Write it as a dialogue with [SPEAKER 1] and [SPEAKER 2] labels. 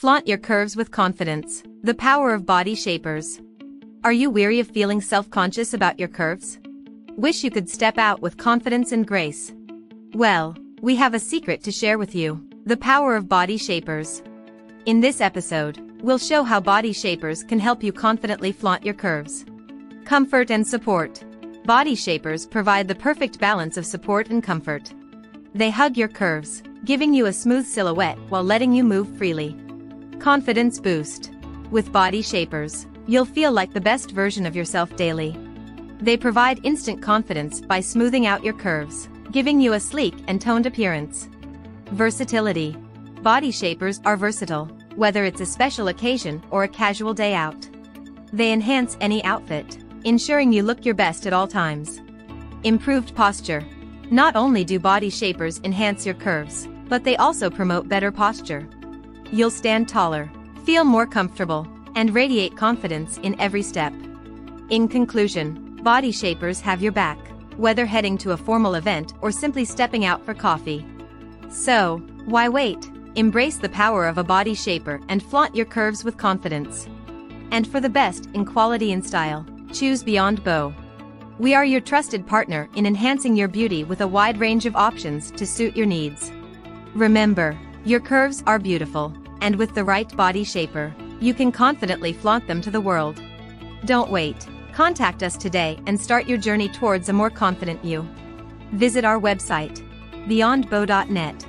[SPEAKER 1] Flaunt your curves with confidence. The power of body shapers. Are you weary of feeling self-conscious about your curves? Wish you could step out with confidence and grace? Well, we have a secret to share with you. The power of body shapers. In this episode, we'll show how body shapers can help you confidently flaunt your curves. Comfort and support. Body shapers provide the perfect balance of support and comfort. They hug your curves, giving you a smooth silhouette while letting you move freely. Confidence boost. With body shapers, you'll feel like the best version of yourself daily. They provide instant confidence by smoothing out your curves, giving you a sleek and toned appearance. Versatility. Body shapers are versatile, whether it's a special occasion or a casual day out. They enhance any outfit, ensuring you look your best at all times. Improved posture. Not only do body shapers enhance your curves, but they also promote better posture. You'll stand taller, feel more comfortable, and radiate confidence in every step. In conclusion, body shapers have your back, whether heading to a formal event or simply stepping out for coffee. So, why wait? Embrace the power of a body shaper and flaunt your curves with confidence. And for the best in quality and style, choose Beyond Beau. We are your trusted partner in enhancing your beauty with a wide range of options to suit your needs. Remember, your curves are beautiful, and with the right body shaper, you can confidently flaunt them to the world. Don't wait. Contact us today and start your journey towards a more confident you. Visit our website, beyondbeau.net